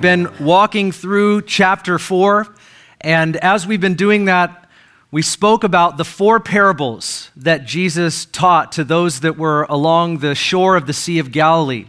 We've been walking through chapter 4, and as we've been doing that, we spoke about the four parables that Jesus taught to those that were along the shore of the Sea of Galilee.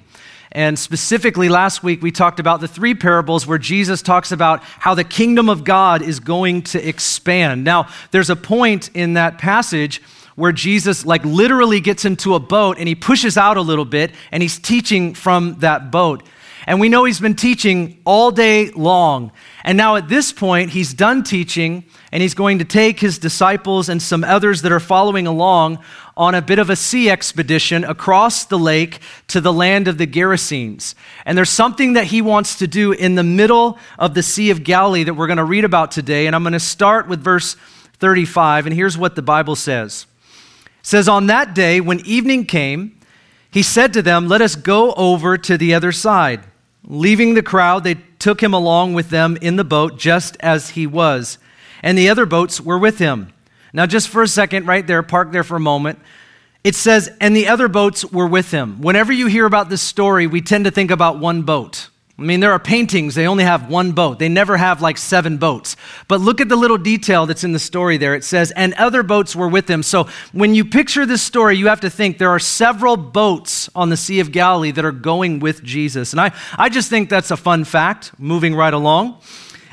And specifically, last week we talked about the three parables where Jesus talks about how the kingdom of God is going to expand. Now, there's a point in that passage where Jesus, like, literally gets into a boat and he pushes out a little bit and he's teaching from that boat. And we know he's been teaching all day long. And now at this point, he's done teaching and he's going to take his disciples and some others that are following along on a bit of a sea expedition across the lake to the land of the Gerasenes. And there's something that he wants to do in the middle of the Sea of Galilee that we're going to read about today. And I'm going to start with verse 35. And here's what the Bible says It says, On that day, when evening came, he said to them, Let us go over to the other side. Leaving the crowd, they took him along with them in the boat, just as he was. And the other boats were with him. Now, just for a second, right there, park there for a moment. It says, and the other boats were with him. Whenever you hear about this story, we tend to think about one boat. I mean, there are paintings, they only have one boat. They never have like seven boats. But look at the little detail that's in the story there. It says, and other boats were with them. So when you picture this story, you have to think there are several boats on the Sea of Galilee that are going with Jesus. And I, I just think that's a fun fact, moving right along.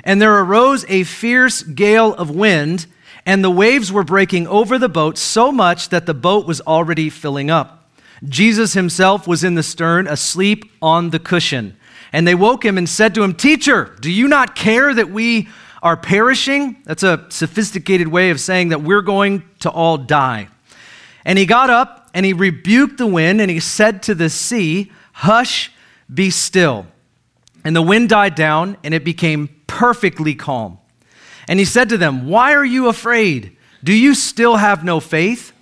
And there arose a fierce gale of wind, and the waves were breaking over the boat so much that the boat was already filling up. Jesus himself was in the stern, asleep on the cushion. And they woke him and said to him, Teacher, do you not care that we are perishing? That's a sophisticated way of saying that we're going to all die. And he got up and he rebuked the wind and he said to the sea, Hush, be still. And the wind died down and it became perfectly calm. And he said to them, Why are you afraid? Do you still have no faith?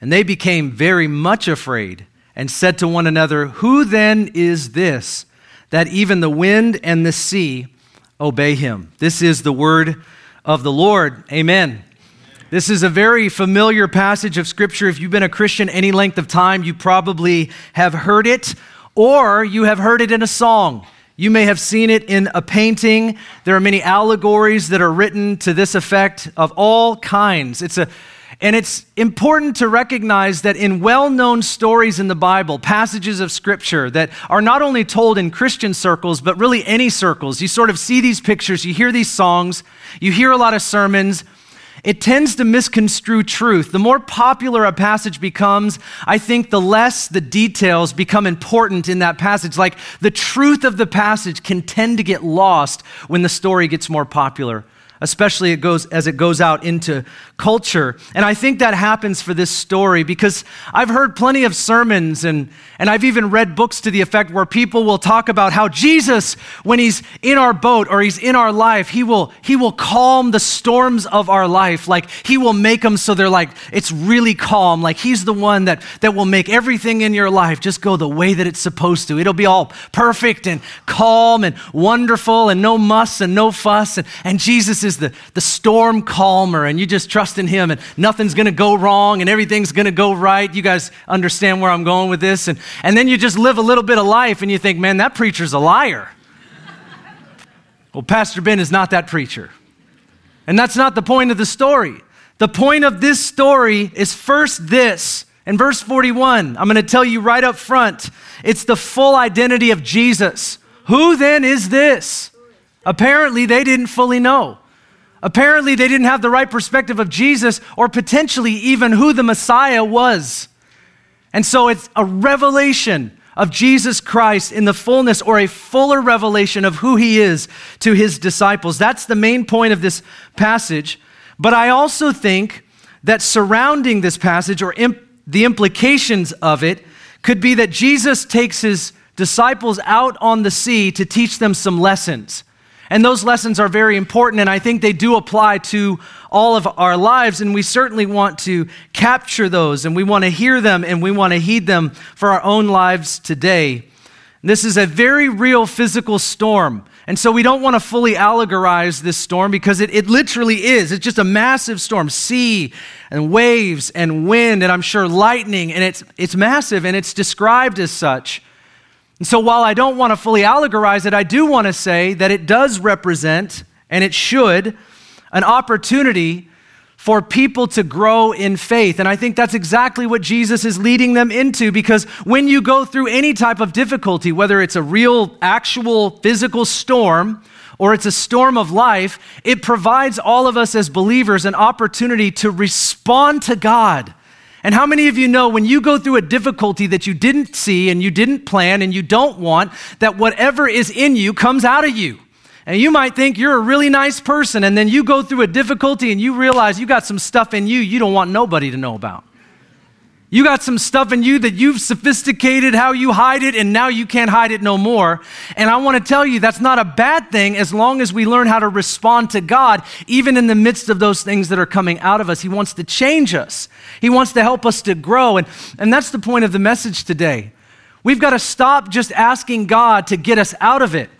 And they became very much afraid and said to one another, Who then is this? That even the wind and the sea obey him. This is the word of the Lord. Amen. This is a very familiar passage of Scripture. If you've been a Christian any length of time, you probably have heard it, or you have heard it in a song. You may have seen it in a painting. There are many allegories that are written to this effect of all kinds. It's a and it's important to recognize that in well known stories in the Bible, passages of Scripture that are not only told in Christian circles, but really any circles, you sort of see these pictures, you hear these songs, you hear a lot of sermons. It tends to misconstrue truth. The more popular a passage becomes, I think the less the details become important in that passage. Like the truth of the passage can tend to get lost when the story gets more popular especially it goes, as it goes out into culture. And I think that happens for this story because I've heard plenty of sermons and, and I've even read books to the effect where people will talk about how Jesus, when he's in our boat or he's in our life, he will, he will calm the storms of our life. Like he will make them so they're like, it's really calm. Like he's the one that, that will make everything in your life just go the way that it's supposed to. It'll be all perfect and calm and wonderful and no muss and no fuss. And, and Jesus is is the, the storm calmer, and you just trust in Him, and nothing's going to go wrong, and everything's going to go right. You guys understand where I'm going with this? And, and then you just live a little bit of life, and you think, man, that preacher's a liar. well, Pastor Ben is not that preacher. And that's not the point of the story. The point of this story is first this. In verse 41, I'm going to tell you right up front it's the full identity of Jesus. Who then is this? Apparently, they didn't fully know. Apparently, they didn't have the right perspective of Jesus or potentially even who the Messiah was. And so it's a revelation of Jesus Christ in the fullness or a fuller revelation of who he is to his disciples. That's the main point of this passage. But I also think that surrounding this passage or imp- the implications of it could be that Jesus takes his disciples out on the sea to teach them some lessons. And those lessons are very important, and I think they do apply to all of our lives. And we certainly want to capture those, and we want to hear them, and we want to heed them for our own lives today. This is a very real physical storm. And so we don't want to fully allegorize this storm because it, it literally is. It's just a massive storm sea and waves and wind, and I'm sure lightning, and it's, it's massive and it's described as such. And so while I don't want to fully allegorize it, I do want to say that it does represent, and it should, an opportunity for people to grow in faith. And I think that's exactly what Jesus is leading them into because when you go through any type of difficulty, whether it's a real, actual physical storm, or it's a storm of life, it provides all of us as believers an opportunity to respond to God. And how many of you know when you go through a difficulty that you didn't see and you didn't plan and you don't want, that whatever is in you comes out of you? And you might think you're a really nice person, and then you go through a difficulty and you realize you got some stuff in you you don't want nobody to know about. You got some stuff in you that you've sophisticated how you hide it, and now you can't hide it no more. And I want to tell you that's not a bad thing as long as we learn how to respond to God, even in the midst of those things that are coming out of us. He wants to change us, He wants to help us to grow. And, and that's the point of the message today. We've got to stop just asking God to get us out of it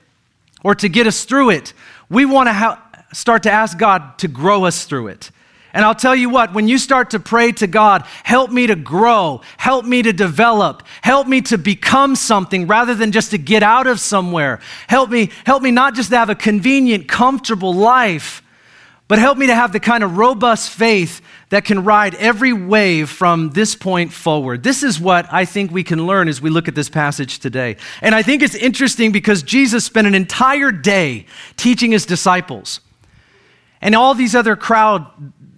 or to get us through it. We want to ha- start to ask God to grow us through it. And I'll tell you what, when you start to pray to God, help me to grow, help me to develop, help me to become something rather than just to get out of somewhere. Help me, help me not just to have a convenient, comfortable life, but help me to have the kind of robust faith that can ride every wave from this point forward. This is what I think we can learn as we look at this passage today. And I think it's interesting because Jesus spent an entire day teaching his disciples. And all these other crowd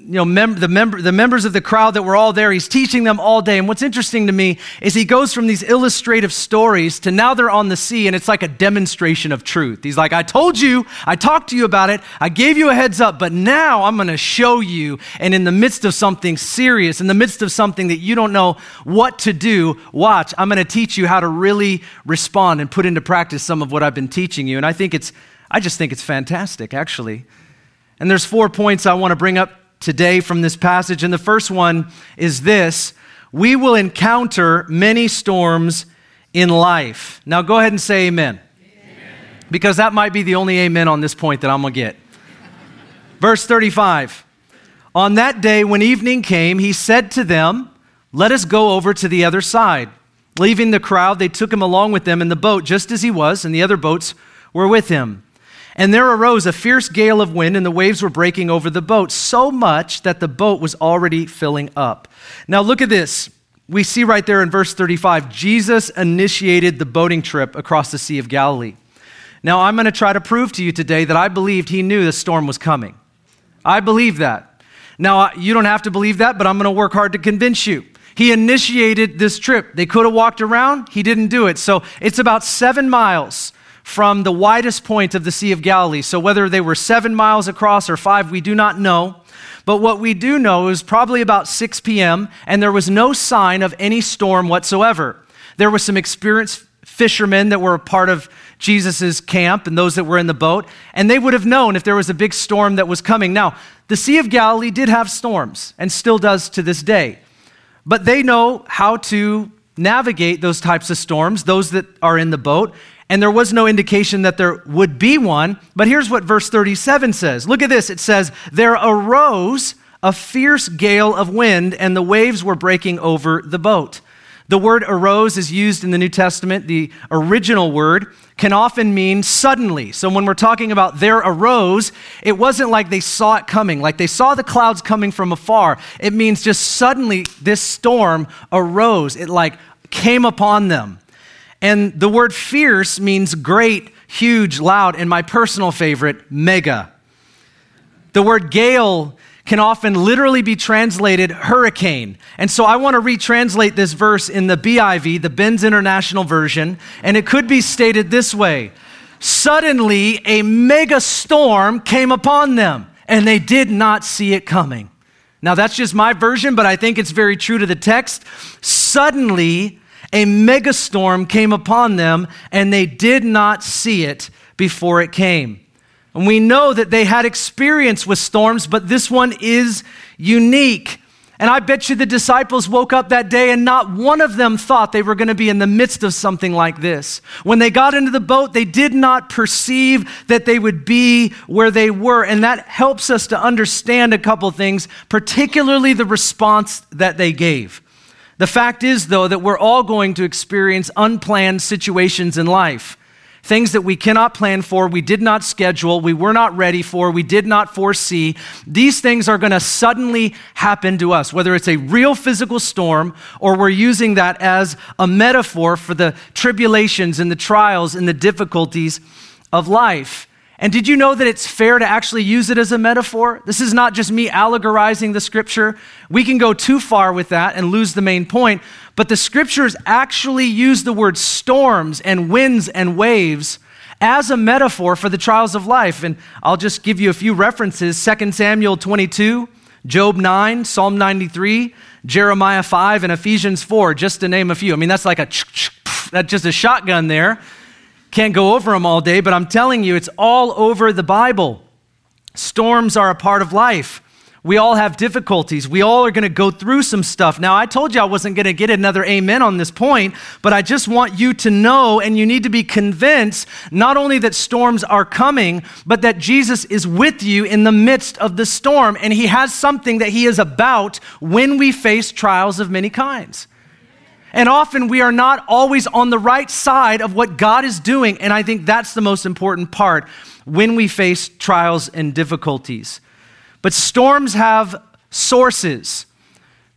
you know, mem- the, member, the members of the crowd that were all there, he's teaching them all day. And what's interesting to me is he goes from these illustrative stories to now they're on the sea and it's like a demonstration of truth. He's like, I told you, I talked to you about it, I gave you a heads up, but now I'm going to show you. And in the midst of something serious, in the midst of something that you don't know what to do, watch, I'm going to teach you how to really respond and put into practice some of what I've been teaching you. And I think it's, I just think it's fantastic, actually. And there's four points I want to bring up today from this passage. And the first one is this We will encounter many storms in life. Now go ahead and say amen. amen. Because that might be the only amen on this point that I'm going to get. Verse 35 On that day, when evening came, he said to them, Let us go over to the other side. Leaving the crowd, they took him along with them in the boat, just as he was, and the other boats were with him. And there arose a fierce gale of wind, and the waves were breaking over the boat, so much that the boat was already filling up. Now, look at this. We see right there in verse 35 Jesus initiated the boating trip across the Sea of Galilee. Now, I'm going to try to prove to you today that I believed he knew the storm was coming. I believe that. Now, you don't have to believe that, but I'm going to work hard to convince you. He initiated this trip. They could have walked around, he didn't do it. So it's about seven miles from the widest point of the Sea of Galilee. So, whether they were seven miles across or five, we do not know. But what we do know is probably about 6 p.m., and there was no sign of any storm whatsoever. There were some experienced fishermen that were a part of Jesus' camp and those that were in the boat, and they would have known if there was a big storm that was coming. Now, the Sea of Galilee did have storms and still does to this day, but they know how to navigate those types of storms, those that are in the boat, and there was no indication that there would be one. But here's what verse 37 says Look at this. It says, There arose a fierce gale of wind, and the waves were breaking over the boat. The word arose is used in the New Testament. The original word can often mean suddenly. So when we're talking about there arose, it wasn't like they saw it coming, like they saw the clouds coming from afar. It means just suddenly this storm arose. It like came upon them. And the word fierce means great, huge, loud, and my personal favorite, mega. The word gale can often literally be translated hurricane. And so I want to retranslate this verse in the BIV, the Ben's International Version, and it could be stated this way Suddenly, a mega storm came upon them, and they did not see it coming. Now, that's just my version, but I think it's very true to the text. Suddenly, a megastorm came upon them, and they did not see it before it came. And we know that they had experience with storms, but this one is unique. And I bet you the disciples woke up that day and not one of them thought they were going to be in the midst of something like this. When they got into the boat, they did not perceive that they would be where they were. And that helps us to understand a couple things, particularly the response that they gave. The fact is, though, that we're all going to experience unplanned situations in life. Things that we cannot plan for, we did not schedule, we were not ready for, we did not foresee. These things are going to suddenly happen to us, whether it's a real physical storm or we're using that as a metaphor for the tribulations and the trials and the difficulties of life. And did you know that it's fair to actually use it as a metaphor? This is not just me allegorizing the scripture. We can go too far with that and lose the main point. But the scriptures actually use the word storms and winds and waves as a metaphor for the trials of life. And I'll just give you a few references 2 Samuel 22, Job 9, Psalm 93, Jeremiah 5, and Ephesians 4, just to name a few. I mean, that's like a, that's just a shotgun there. Can't go over them all day, but I'm telling you, it's all over the Bible. Storms are a part of life. We all have difficulties. We all are going to go through some stuff. Now, I told you I wasn't going to get another amen on this point, but I just want you to know and you need to be convinced not only that storms are coming, but that Jesus is with you in the midst of the storm. And he has something that he is about when we face trials of many kinds. And often we are not always on the right side of what God is doing. And I think that's the most important part when we face trials and difficulties. But storms have sources,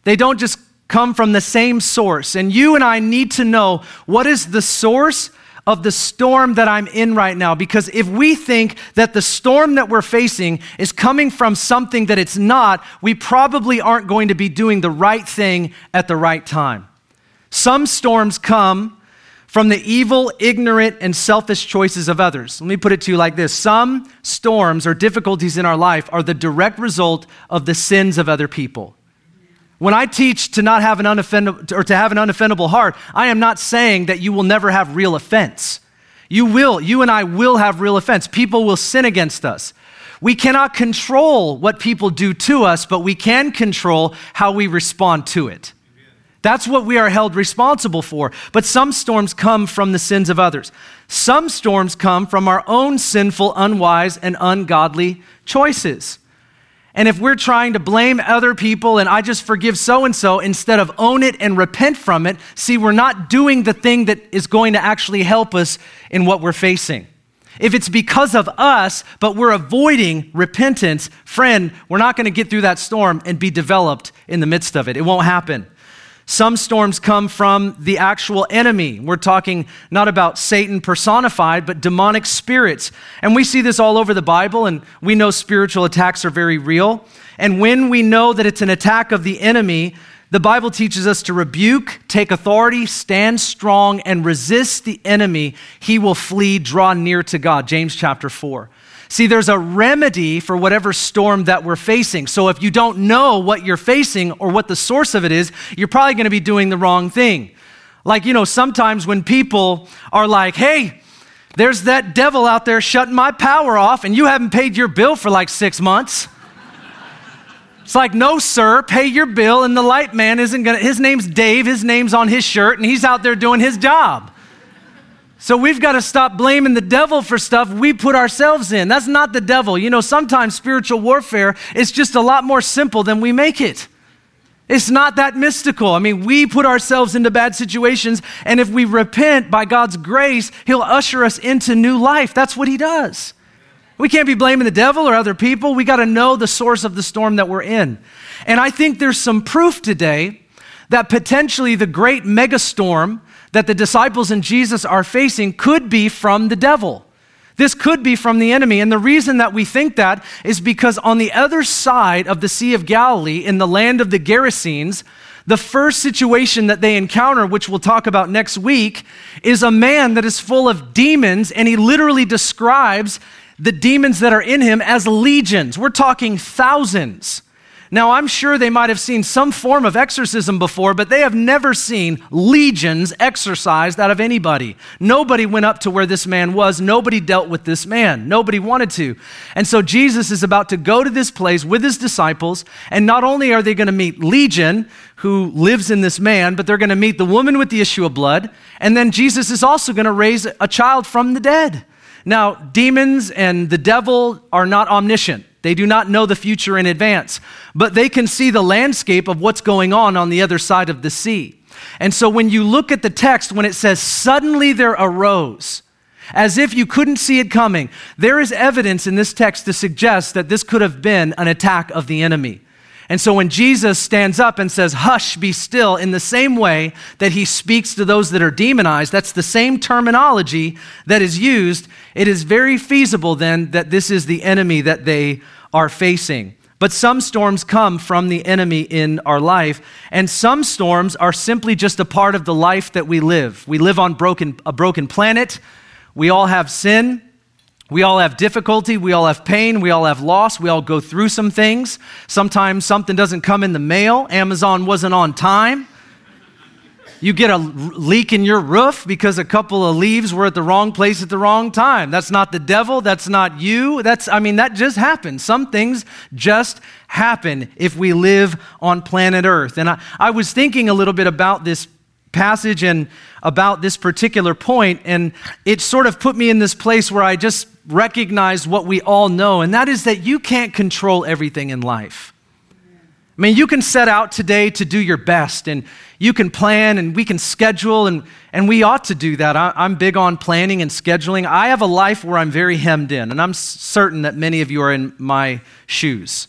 they don't just come from the same source. And you and I need to know what is the source of the storm that I'm in right now. Because if we think that the storm that we're facing is coming from something that it's not, we probably aren't going to be doing the right thing at the right time. Some storms come from the evil, ignorant, and selfish choices of others. Let me put it to you like this Some storms or difficulties in our life are the direct result of the sins of other people. When I teach to not have an unoffendable or to have an unoffendable heart, I am not saying that you will never have real offense. You will, you and I will have real offense. People will sin against us. We cannot control what people do to us, but we can control how we respond to it. That's what we are held responsible for. But some storms come from the sins of others. Some storms come from our own sinful, unwise, and ungodly choices. And if we're trying to blame other people and I just forgive so and so instead of own it and repent from it, see, we're not doing the thing that is going to actually help us in what we're facing. If it's because of us, but we're avoiding repentance, friend, we're not going to get through that storm and be developed in the midst of it. It won't happen. Some storms come from the actual enemy. We're talking not about Satan personified, but demonic spirits. And we see this all over the Bible, and we know spiritual attacks are very real. And when we know that it's an attack of the enemy, the Bible teaches us to rebuke, take authority, stand strong, and resist the enemy. He will flee, draw near to God. James chapter 4. See, there's a remedy for whatever storm that we're facing. So if you don't know what you're facing or what the source of it is, you're probably going to be doing the wrong thing. Like, you know, sometimes when people are like, hey, there's that devil out there shutting my power off, and you haven't paid your bill for like six months. It's like, no, sir, pay your bill, and the light man isn't gonna, his name's Dave, his name's on his shirt, and he's out there doing his job. So we've got to stop blaming the devil for stuff we put ourselves in. That's not the devil. You know, sometimes spiritual warfare is just a lot more simple than we make it. It's not that mystical. I mean, we put ourselves into bad situations, and if we repent by God's grace, He'll usher us into new life. That's what He does. We can't be blaming the devil or other people. We got to know the source of the storm that we're in. And I think there's some proof today that potentially the great megastorm that the disciples and Jesus are facing could be from the devil. This could be from the enemy. And the reason that we think that is because on the other side of the Sea of Galilee, in the land of the Gerasenes, the first situation that they encounter, which we'll talk about next week, is a man that is full of demons, and he literally describes the demons that are in him as legions. We're talking thousands. Now, I'm sure they might have seen some form of exorcism before, but they have never seen legions exorcised out of anybody. Nobody went up to where this man was. Nobody dealt with this man. Nobody wanted to. And so Jesus is about to go to this place with his disciples, and not only are they going to meet Legion, who lives in this man, but they're going to meet the woman with the issue of blood, and then Jesus is also going to raise a child from the dead. Now, demons and the devil are not omniscient. They do not know the future in advance, but they can see the landscape of what's going on on the other side of the sea. And so when you look at the text, when it says, suddenly there arose, as if you couldn't see it coming, there is evidence in this text to suggest that this could have been an attack of the enemy. And so when Jesus stands up and says, Hush, be still, in the same way that he speaks to those that are demonized, that's the same terminology that is used. It is very feasible then that this is the enemy that they are facing. But some storms come from the enemy in our life, and some storms are simply just a part of the life that we live. We live on broken, a broken planet. We all have sin. We all have difficulty. We all have pain. We all have loss. We all go through some things. Sometimes something doesn't come in the mail. Amazon wasn't on time. You get a leak in your roof because a couple of leaves were at the wrong place at the wrong time. That's not the devil. That's not you. That's, I mean, that just happens. Some things just happen if we live on planet Earth. And I, I was thinking a little bit about this passage and about this particular point, and it sort of put me in this place where I just recognized what we all know, and that is that you can't control everything in life. I mean, you can set out today to do your best, and you can plan, and we can schedule, and, and we ought to do that. I, I'm big on planning and scheduling. I have a life where I'm very hemmed in, and I'm certain that many of you are in my shoes.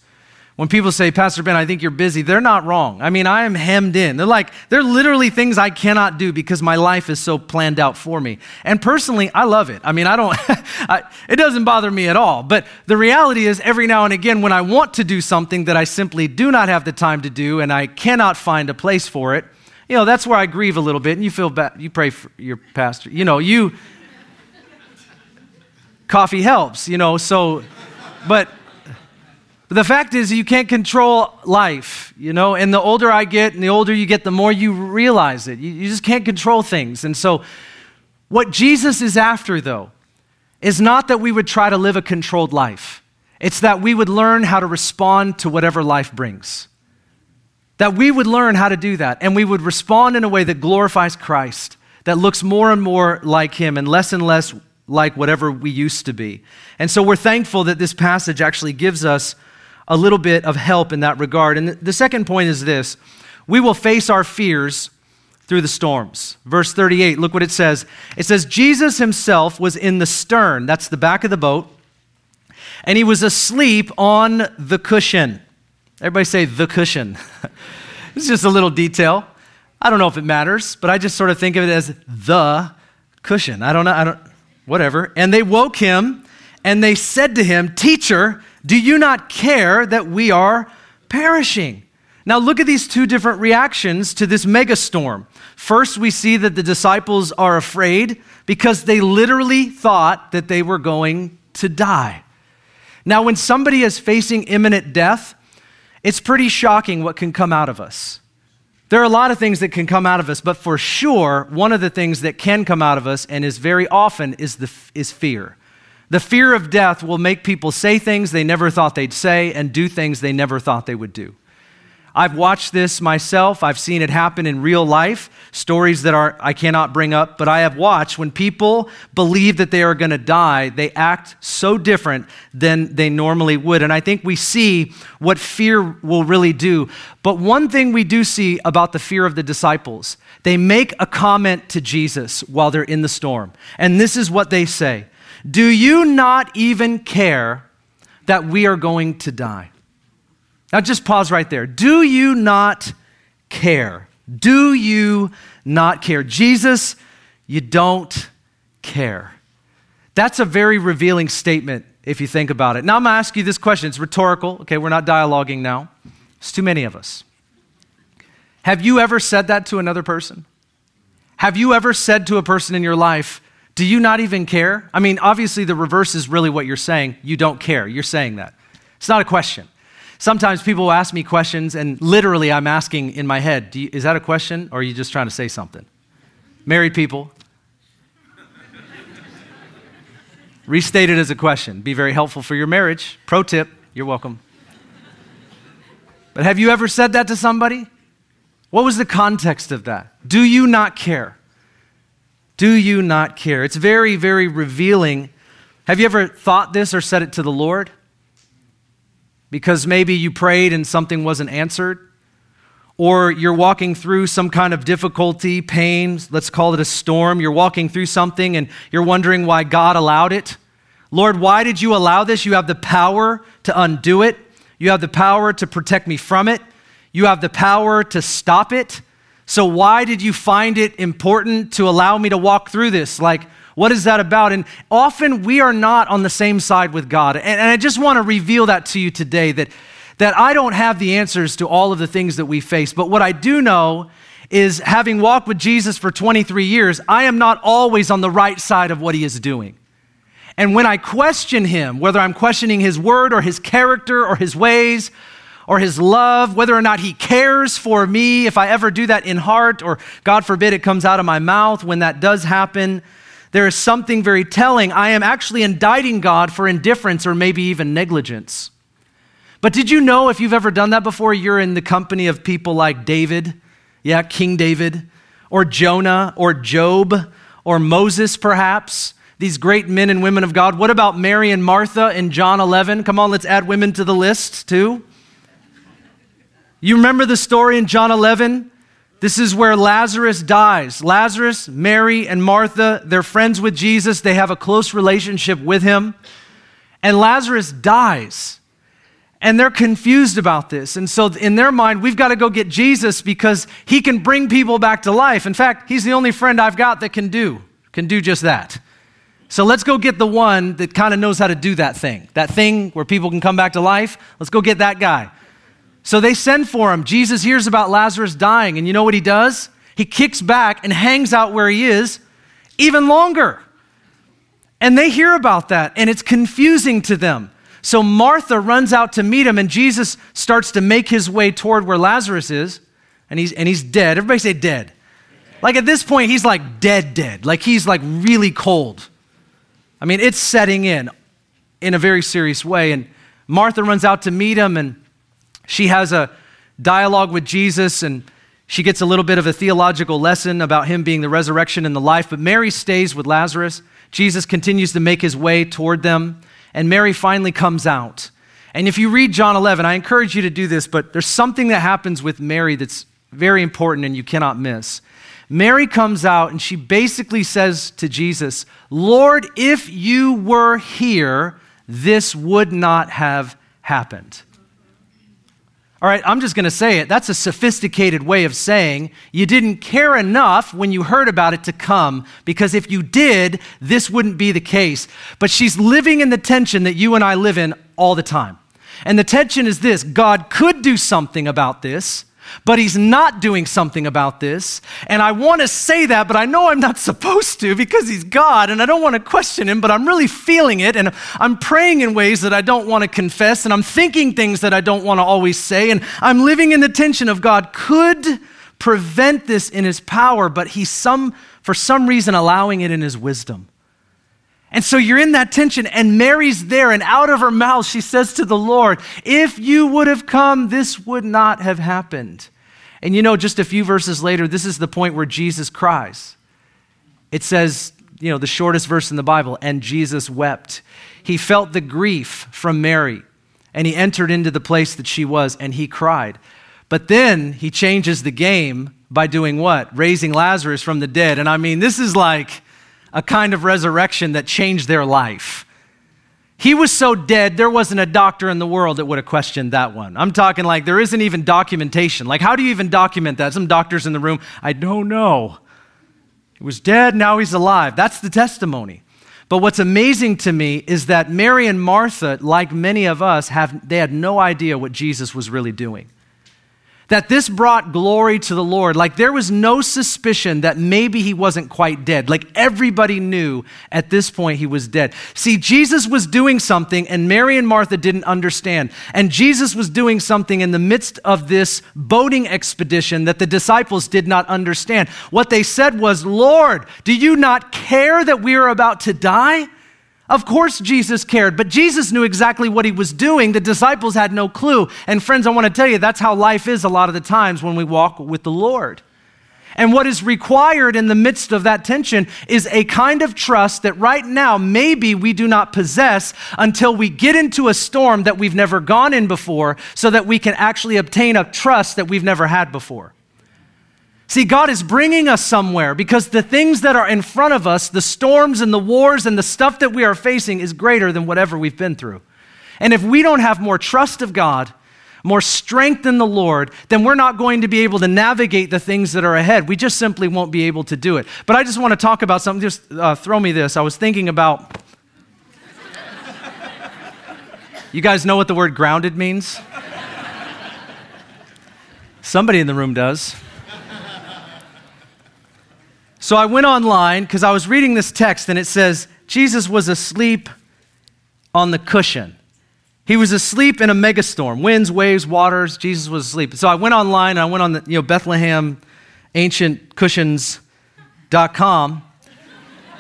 When people say, Pastor Ben, I think you're busy, they're not wrong. I mean, I am hemmed in. They're like, they're literally things I cannot do because my life is so planned out for me. And personally, I love it. I mean, I don't, I, it doesn't bother me at all. But the reality is, every now and again, when I want to do something that I simply do not have the time to do and I cannot find a place for it, you know, that's where I grieve a little bit. And you feel bad. You pray for your pastor. You know, you, coffee helps, you know, so, but, but the fact is, you can't control life, you know, and the older I get and the older you get, the more you realize it. You, you just can't control things. And so, what Jesus is after, though, is not that we would try to live a controlled life, it's that we would learn how to respond to whatever life brings. That we would learn how to do that, and we would respond in a way that glorifies Christ, that looks more and more like Him and less and less like whatever we used to be. And so we're thankful that this passage actually gives us a little bit of help in that regard. And the second point is this we will face our fears through the storms. Verse 38, look what it says. It says, Jesus himself was in the stern, that's the back of the boat, and he was asleep on the cushion. Everybody say the cushion. it's just a little detail. I don't know if it matters, but I just sort of think of it as the cushion. I don't know, I don't, whatever. And they woke him and they said to him, Teacher, do you not care that we are perishing? Now, look at these two different reactions to this megastorm. First, we see that the disciples are afraid because they literally thought that they were going to die. Now, when somebody is facing imminent death, it's pretty shocking what can come out of us. There are a lot of things that can come out of us, but for sure, one of the things that can come out of us and is very often is, the, is fear. The fear of death will make people say things they never thought they'd say and do things they never thought they would do. I've watched this myself. I've seen it happen in real life, stories that are I cannot bring up, but I have watched when people believe that they are going to die, they act so different than they normally would. And I think we see what fear will really do. But one thing we do see about the fear of the disciples, they make a comment to Jesus while they're in the storm. And this is what they say. Do you not even care that we are going to die? Now, just pause right there. Do you not care? Do you not care? Jesus, you don't care. That's a very revealing statement if you think about it. Now, I'm going to ask you this question. It's rhetorical. Okay, we're not dialoguing now. It's too many of us. Have you ever said that to another person? Have you ever said to a person in your life, do you not even care? I mean, obviously, the reverse is really what you're saying. You don't care. You're saying that. It's not a question. Sometimes people will ask me questions, and literally, I'm asking in my head, you, is that a question, or are you just trying to say something? Married people, restate it as a question. Be very helpful for your marriage. Pro tip, you're welcome. But have you ever said that to somebody? What was the context of that? Do you not care? Do you not care? It's very, very revealing. Have you ever thought this or said it to the Lord? because maybe you prayed and something wasn't answered, or you're walking through some kind of difficulty, pain, let's call it a storm. You're walking through something and you're wondering why God allowed it. Lord, why did you allow this? You have the power to undo it, you have the power to protect me from it, you have the power to stop it. So, why did you find it important to allow me to walk through this? Like, what is that about? And often we are not on the same side with God. And, and I just want to reveal that to you today that, that I don't have the answers to all of the things that we face. But what I do know is having walked with Jesus for 23 years, I am not always on the right side of what he is doing. And when I question him, whether I'm questioning his word or his character or his ways, or his love, whether or not he cares for me, if I ever do that in heart, or God forbid it comes out of my mouth when that does happen, there is something very telling. I am actually indicting God for indifference or maybe even negligence. But did you know if you've ever done that before, you're in the company of people like David, yeah, King David, or Jonah, or Job, or Moses, perhaps? These great men and women of God. What about Mary and Martha in John 11? Come on, let's add women to the list too. You remember the story in John 11? This is where Lazarus dies. Lazarus, Mary, and Martha, they're friends with Jesus. They have a close relationship with him. And Lazarus dies. And they're confused about this. And so, in their mind, we've got to go get Jesus because he can bring people back to life. In fact, he's the only friend I've got that can do, can do just that. So let's go get the one that kind of knows how to do that thing. That thing where people can come back to life. Let's go get that guy. So they send for him. Jesus hears about Lazarus dying, and you know what he does? He kicks back and hangs out where he is even longer. And they hear about that, and it's confusing to them. So Martha runs out to meet him, and Jesus starts to make his way toward where Lazarus is, and he's, and he's dead. Everybody say dead. Like at this point, he's like dead, dead. Like he's like really cold. I mean, it's setting in in a very serious way. And Martha runs out to meet him, and she has a dialogue with Jesus and she gets a little bit of a theological lesson about him being the resurrection and the life. But Mary stays with Lazarus. Jesus continues to make his way toward them, and Mary finally comes out. And if you read John 11, I encourage you to do this, but there's something that happens with Mary that's very important and you cannot miss. Mary comes out and she basically says to Jesus, Lord, if you were here, this would not have happened. All right, I'm just going to say it. That's a sophisticated way of saying you didn't care enough when you heard about it to come, because if you did, this wouldn't be the case. But she's living in the tension that you and I live in all the time. And the tension is this God could do something about this, but he's not doing something about this. And I want to say that, but I know I'm not supposed to because he's God and I don't want to question him, but I'm really feeling it and I'm praying in ways that I don't want to confess and I'm thinking things that I don't want to always say and I'm living in the tension of God could prevent this in his power, but he's some for some reason allowing it in his wisdom. And so you're in that tension, and Mary's there, and out of her mouth, she says to the Lord, If you would have come, this would not have happened. And you know, just a few verses later, this is the point where Jesus cries. It says, you know, the shortest verse in the Bible, and Jesus wept. He felt the grief from Mary, and he entered into the place that she was, and he cried. But then he changes the game by doing what? Raising Lazarus from the dead. And I mean, this is like a kind of resurrection that changed their life. He was so dead, there wasn't a doctor in the world that would have questioned that one. I'm talking like there isn't even documentation. Like, how do you even document that? Some doctors in the room, I don't know. He was dead, now he's alive. That's the testimony. But what's amazing to me is that Mary and Martha, like many of us, have, they had no idea what Jesus was really doing that this brought glory to the Lord. Like there was no suspicion that maybe he wasn't quite dead. Like everybody knew at this point he was dead. See, Jesus was doing something and Mary and Martha didn't understand. And Jesus was doing something in the midst of this boating expedition that the disciples did not understand. What they said was, Lord, do you not care that we are about to die? Of course, Jesus cared, but Jesus knew exactly what he was doing. The disciples had no clue. And friends, I want to tell you, that's how life is a lot of the times when we walk with the Lord. And what is required in the midst of that tension is a kind of trust that right now maybe we do not possess until we get into a storm that we've never gone in before so that we can actually obtain a trust that we've never had before. See, God is bringing us somewhere because the things that are in front of us, the storms and the wars and the stuff that we are facing, is greater than whatever we've been through. And if we don't have more trust of God, more strength in the Lord, then we're not going to be able to navigate the things that are ahead. We just simply won't be able to do it. But I just want to talk about something. Just uh, throw me this. I was thinking about. You guys know what the word grounded means? Somebody in the room does. So I went online because I was reading this text and it says, Jesus was asleep on the cushion. He was asleep in a megastorm, winds, waves, waters. Jesus was asleep. So I went online, and I went on the, you know, Bethlehem ancient cushions.com.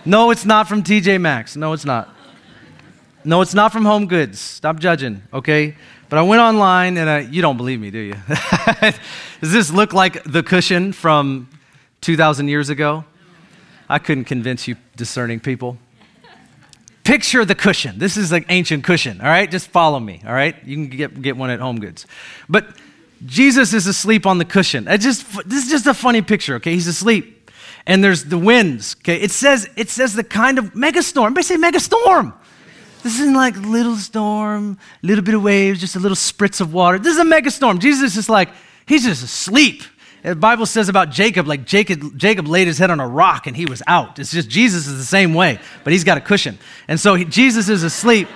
No, it's not from TJ Maxx. No, it's not. No, it's not from Home Goods. Stop judging, okay? But I went online and I, you don't believe me, do you? Does this look like the cushion from 2,000 years ago? I couldn't convince you discerning people picture the cushion. This is an ancient cushion, all right? Just follow me, all right? You can get, get one at Home Goods. But Jesus is asleep on the cushion. It just, this is just a funny picture, okay? He's asleep. And there's the winds, okay? It says, it says the kind of megastorm. Everybody say megastorm. This isn't like little storm, little bit of waves, just a little spritz of water. This is a megastorm. Jesus is like, he's just asleep. The Bible says about Jacob, like Jacob, Jacob laid his head on a rock and he was out. It's just Jesus is the same way, but he's got a cushion. And so he, Jesus is asleep,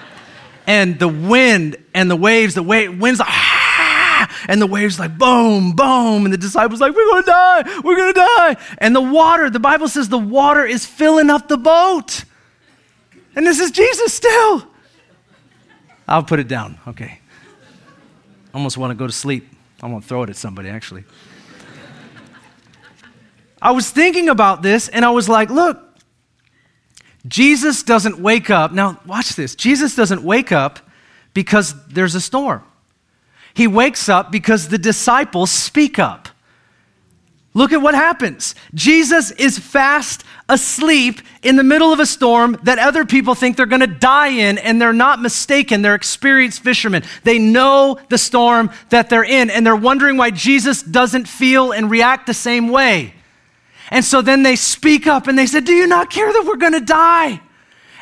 and the wind and the waves, the wave, wind's like, ah, and the waves like boom, boom, and the disciples like, we're gonna die, we're gonna die. And the water, the Bible says the water is filling up the boat. And this is Jesus still. I'll put it down. Okay. Almost want to go to sleep. I want to throw it at somebody, actually. I was thinking about this and I was like, look, Jesus doesn't wake up. Now, watch this. Jesus doesn't wake up because there's a storm. He wakes up because the disciples speak up. Look at what happens. Jesus is fast asleep in the middle of a storm that other people think they're going to die in, and they're not mistaken. They're experienced fishermen. They know the storm that they're in, and they're wondering why Jesus doesn't feel and react the same way. And so then they speak up and they said, Do you not care that we're going to die?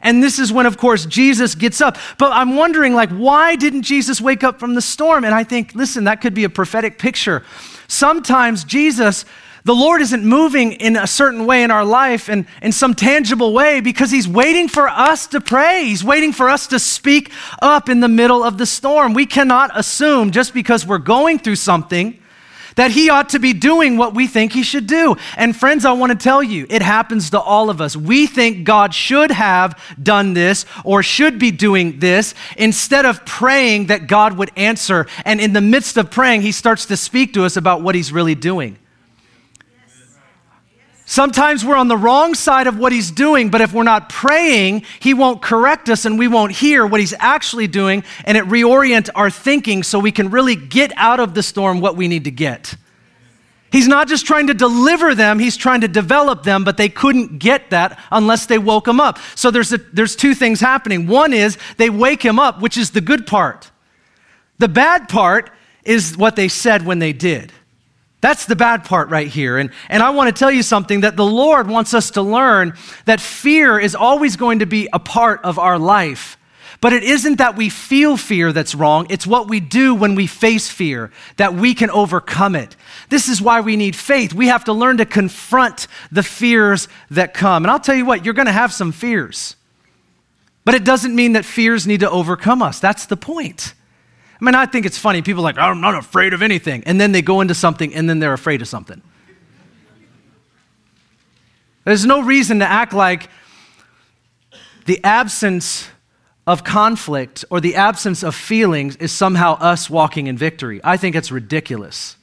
And this is when, of course, Jesus gets up. But I'm wondering, like, why didn't Jesus wake up from the storm? And I think, listen, that could be a prophetic picture. Sometimes Jesus, the Lord isn't moving in a certain way in our life and in some tangible way because He's waiting for us to pray. He's waiting for us to speak up in the middle of the storm. We cannot assume just because we're going through something that he ought to be doing what we think he should do. And friends, I want to tell you, it happens to all of us. We think God should have done this or should be doing this instead of praying that God would answer. And in the midst of praying, he starts to speak to us about what he's really doing. Sometimes we're on the wrong side of what he's doing, but if we're not praying, he won't correct us and we won't hear what he's actually doing, and it reorient our thinking so we can really get out of the storm what we need to get. He's not just trying to deliver them, he's trying to develop them, but they couldn't get that unless they woke him up. So there's, a, there's two things happening. One is they wake him up, which is the good part. The bad part is what they said when they did. That's the bad part right here. And, and I want to tell you something that the Lord wants us to learn that fear is always going to be a part of our life. But it isn't that we feel fear that's wrong, it's what we do when we face fear, that we can overcome it. This is why we need faith. We have to learn to confront the fears that come. And I'll tell you what, you're going to have some fears. But it doesn't mean that fears need to overcome us. That's the point. I mean, I think it's funny. People like, I'm not afraid of anything. And then they go into something and then they're afraid of something. There's no reason to act like the absence of conflict or the absence of feelings is somehow us walking in victory. I think it's ridiculous.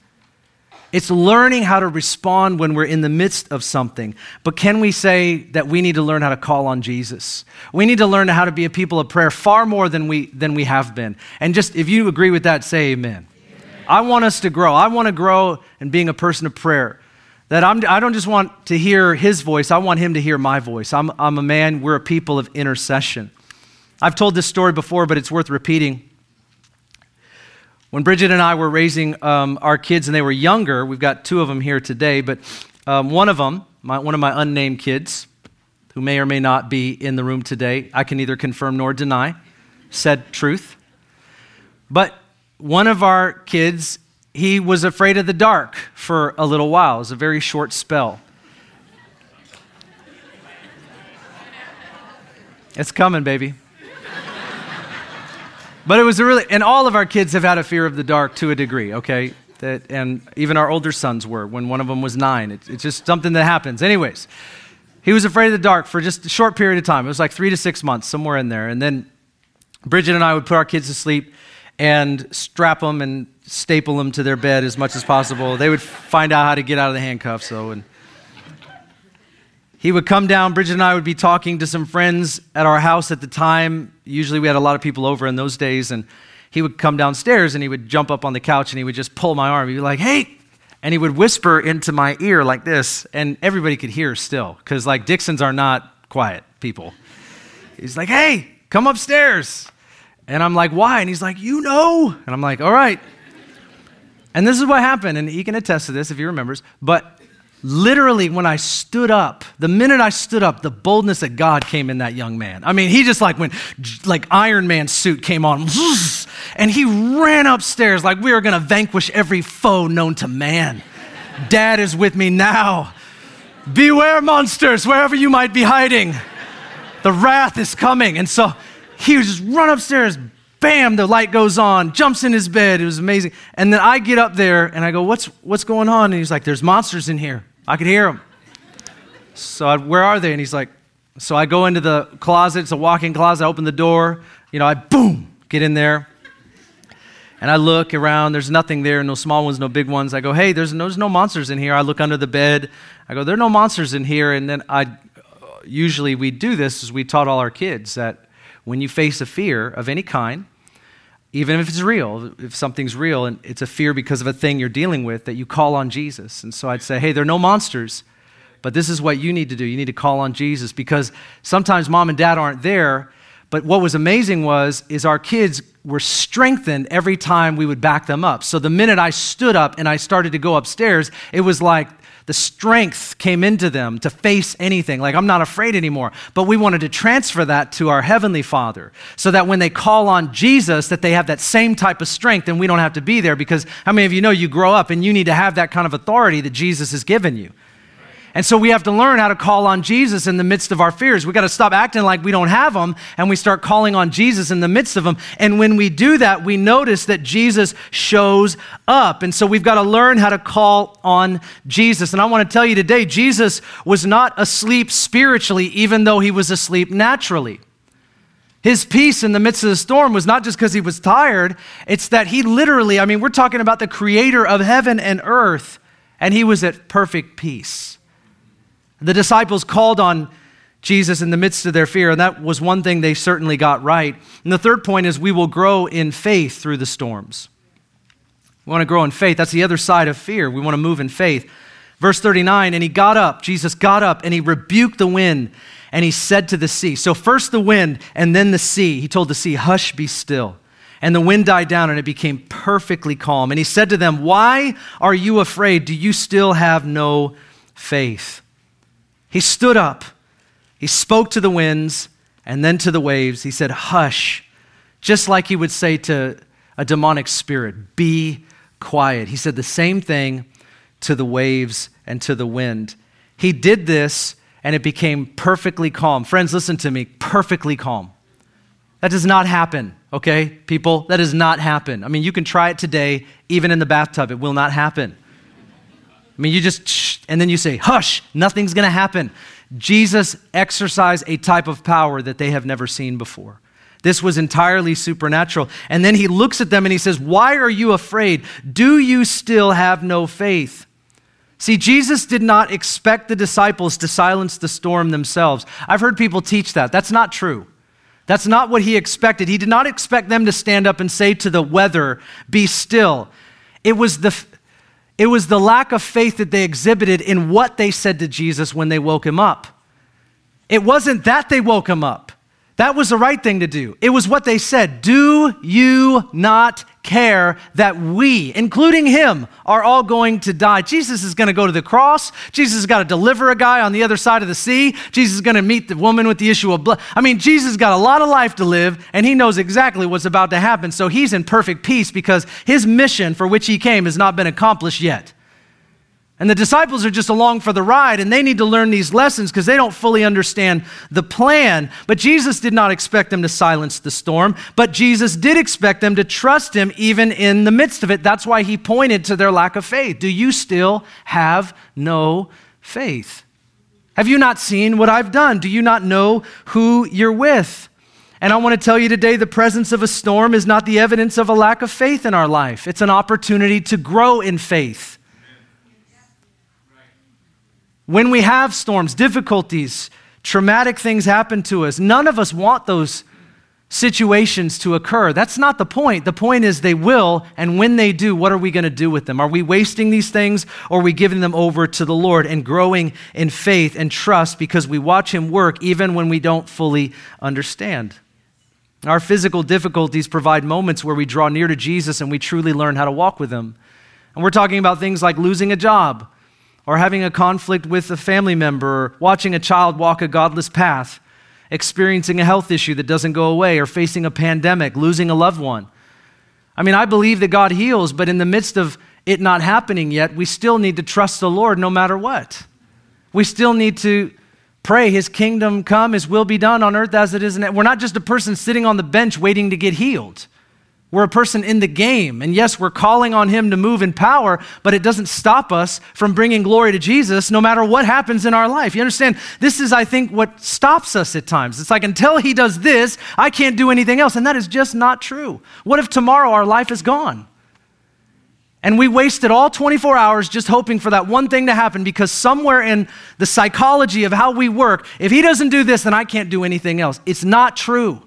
It's learning how to respond when we're in the midst of something. But can we say that we need to learn how to call on Jesus? We need to learn how to be a people of prayer far more than we, than we have been. And just if you agree with that, say amen. amen. I want us to grow. I want to grow in being a person of prayer. That I'm, I don't just want to hear his voice, I want him to hear my voice. I'm, I'm a man, we're a people of intercession. I've told this story before, but it's worth repeating. When Bridget and I were raising um, our kids and they were younger, we've got two of them here today, but um, one of them, my, one of my unnamed kids, who may or may not be in the room today, I can neither confirm nor deny, said truth. But one of our kids he was afraid of the dark for a little while. It was a very short spell. It's coming, baby. But it was a really, and all of our kids have had a fear of the dark to a degree, okay? That, and even our older sons were when one of them was nine. It, it's just something that happens. Anyways, he was afraid of the dark for just a short period of time. It was like three to six months, somewhere in there. And then Bridget and I would put our kids to sleep and strap them and staple them to their bed as much as possible. They would find out how to get out of the handcuffs, though. And he would come down. Bridget and I would be talking to some friends at our house at the time. Usually, we had a lot of people over in those days, and he would come downstairs and he would jump up on the couch and he would just pull my arm. He'd be like, "Hey!" And he would whisper into my ear like this, and everybody could hear still, because like Dixons are not quiet people. He's like, "Hey, come upstairs." And I'm like, why? And he's like, you know. And I'm like, all right. And this is what happened, and he can attest to this if he remembers. But literally, when I stood up, the minute I stood up, the boldness of God came in that young man. I mean, he just like went, like Iron Man suit came on, and he ran upstairs like we are going to vanquish every foe known to man. Dad is with me now. Beware, monsters, wherever you might be hiding. The wrath is coming. And so he would just run upstairs, bam, the light goes on, jumps in his bed. It was amazing. And then I get up there and I go, What's, what's going on? And he's like, There's monsters in here. I could hear them. So I, where are they? And he's like, So I go into the closet. It's a walk in closet. I open the door. You know, I boom, get in there. And I look around. There's nothing there. No small ones, no big ones. I go, Hey, there's no, there's no monsters in here. I look under the bed. I go, There are no monsters in here. And then I usually we do this as we taught all our kids that when you face a fear of any kind, even if it's real, if something's real and it's a fear because of a thing you're dealing with, that you call on Jesus. And so I'd say, hey, there are no monsters, but this is what you need to do. You need to call on Jesus because sometimes mom and dad aren't there. But what was amazing was is our kids were strengthened every time we would back them up. So the minute I stood up and I started to go upstairs, it was like the strength came into them to face anything. Like, I'm not afraid anymore. But we wanted to transfer that to our Heavenly Father so that when they call on Jesus, that they have that same type of strength and we don't have to be there because how many of you know you grow up and you need to have that kind of authority that Jesus has given you? And so we have to learn how to call on Jesus in the midst of our fears. We got to stop acting like we don't have them and we start calling on Jesus in the midst of them. And when we do that, we notice that Jesus shows up. And so we've got to learn how to call on Jesus. And I want to tell you today, Jesus was not asleep spiritually, even though he was asleep naturally. His peace in the midst of the storm was not just because he was tired, it's that he literally, I mean, we're talking about the creator of heaven and earth, and he was at perfect peace. The disciples called on Jesus in the midst of their fear, and that was one thing they certainly got right. And the third point is we will grow in faith through the storms. We want to grow in faith. That's the other side of fear. We want to move in faith. Verse 39 And he got up, Jesus got up, and he rebuked the wind, and he said to the sea. So, first the wind, and then the sea. He told the sea, Hush, be still. And the wind died down, and it became perfectly calm. And he said to them, Why are you afraid? Do you still have no faith? He stood up, he spoke to the winds and then to the waves. He said, Hush, just like he would say to a demonic spirit, Be quiet. He said the same thing to the waves and to the wind. He did this and it became perfectly calm. Friends, listen to me perfectly calm. That does not happen, okay, people? That does not happen. I mean, you can try it today, even in the bathtub, it will not happen. I mean, you just, and then you say, hush, nothing's going to happen. Jesus exercised a type of power that they have never seen before. This was entirely supernatural. And then he looks at them and he says, Why are you afraid? Do you still have no faith? See, Jesus did not expect the disciples to silence the storm themselves. I've heard people teach that. That's not true. That's not what he expected. He did not expect them to stand up and say to the weather, Be still. It was the, It was the lack of faith that they exhibited in what they said to Jesus when they woke him up. It wasn't that they woke him up. That was the right thing to do. It was what they said. Do you not care that we, including him, are all going to die? Jesus is going to go to the cross. Jesus has got to deliver a guy on the other side of the sea. Jesus is going to meet the woman with the issue of blood. I mean, Jesus got a lot of life to live, and he knows exactly what's about to happen. So he's in perfect peace because his mission for which he came has not been accomplished yet. And the disciples are just along for the ride, and they need to learn these lessons because they don't fully understand the plan. But Jesus did not expect them to silence the storm, but Jesus did expect them to trust him even in the midst of it. That's why he pointed to their lack of faith. Do you still have no faith? Have you not seen what I've done? Do you not know who you're with? And I want to tell you today the presence of a storm is not the evidence of a lack of faith in our life, it's an opportunity to grow in faith. When we have storms, difficulties, traumatic things happen to us, none of us want those situations to occur. That's not the point. The point is they will, and when they do, what are we going to do with them? Are we wasting these things or are we giving them over to the Lord and growing in faith and trust because we watch Him work even when we don't fully understand? Our physical difficulties provide moments where we draw near to Jesus and we truly learn how to walk with Him. And we're talking about things like losing a job or having a conflict with a family member, watching a child walk a godless path, experiencing a health issue that doesn't go away, or facing a pandemic, losing a loved one. I mean, I believe that God heals, but in the midst of it not happening yet, we still need to trust the Lord no matter what. We still need to pray his kingdom come, his will be done on earth as it is in heaven. We're not just a person sitting on the bench waiting to get healed. We're a person in the game. And yes, we're calling on Him to move in power, but it doesn't stop us from bringing glory to Jesus no matter what happens in our life. You understand? This is, I think, what stops us at times. It's like until He does this, I can't do anything else. And that is just not true. What if tomorrow our life is gone? And we wasted all 24 hours just hoping for that one thing to happen because somewhere in the psychology of how we work, if He doesn't do this, then I can't do anything else. It's not true.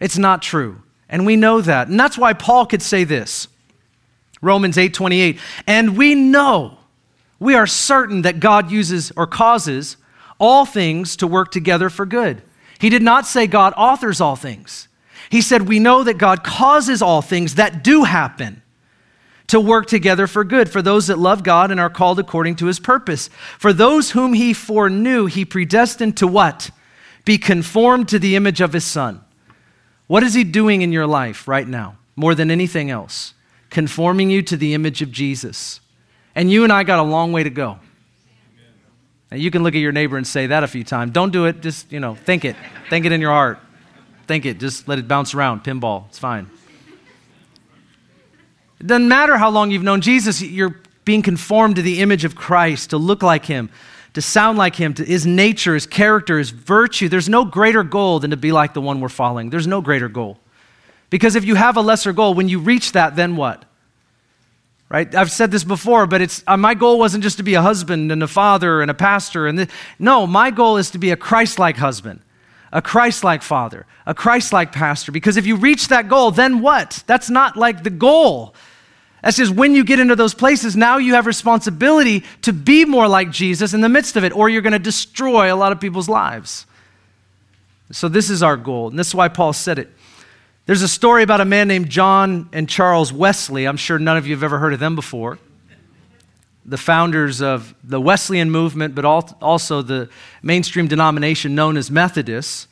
It's not true. And we know that. And that's why Paul could say this. Romans 8:28. And we know, we are certain that God uses or causes all things to work together for good. He did not say God authors all things. He said we know that God causes all things that do happen to work together for good for those that love God and are called according to his purpose. For those whom he foreknew, he predestined to what? Be conformed to the image of his son what is He doing in your life right now, more than anything else? Conforming you to the image of Jesus. And you and I got a long way to go. And you can look at your neighbor and say that a few times. Don't do it, just, you know, think it. Think it in your heart. Think it, just let it bounce around. Pinball, it's fine. It doesn't matter how long you've known Jesus, you're being conformed to the image of Christ, to look like Him to sound like him, to his nature, his character, his virtue. There's no greater goal than to be like the one we're following. There's no greater goal. Because if you have a lesser goal, when you reach that, then what? Right? I've said this before, but it's uh, my goal wasn't just to be a husband and a father and a pastor and no, my goal is to be a Christ-like husband, a Christ-like father, a Christ-like pastor because if you reach that goal, then what? That's not like the goal. That's just when you get into those places, now you have responsibility to be more like Jesus in the midst of it, or you're going to destroy a lot of people's lives. So, this is our goal, and this is why Paul said it. There's a story about a man named John and Charles Wesley. I'm sure none of you have ever heard of them before. The founders of the Wesleyan movement, but also the mainstream denomination known as Methodists.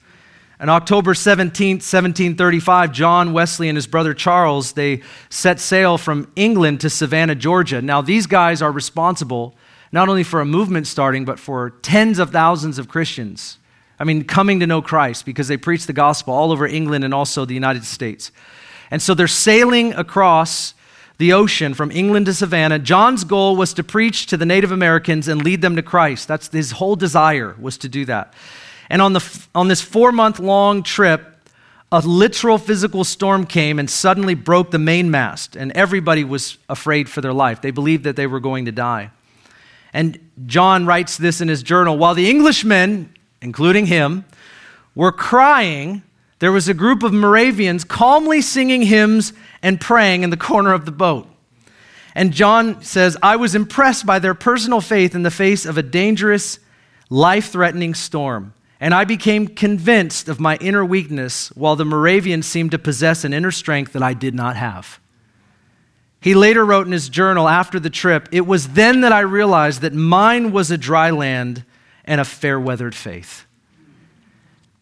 On October 17, 1735, John Wesley and his brother Charles, they set sail from England to Savannah, Georgia. Now, these guys are responsible not only for a movement starting, but for tens of thousands of Christians. I mean, coming to know Christ because they preach the gospel all over England and also the United States. And so they're sailing across the ocean from England to Savannah. John's goal was to preach to the Native Americans and lead them to Christ. That's his whole desire was to do that. And on, the, on this four month long trip, a literal physical storm came and suddenly broke the mainmast, and everybody was afraid for their life. They believed that they were going to die. And John writes this in his journal while the Englishmen, including him, were crying, there was a group of Moravians calmly singing hymns and praying in the corner of the boat. And John says, I was impressed by their personal faith in the face of a dangerous, life threatening storm. And I became convinced of my inner weakness, while the Moravian seemed to possess an inner strength that I did not have. He later wrote in his journal after the trip, It was then that I realized that mine was a dry land and a fair weathered faith.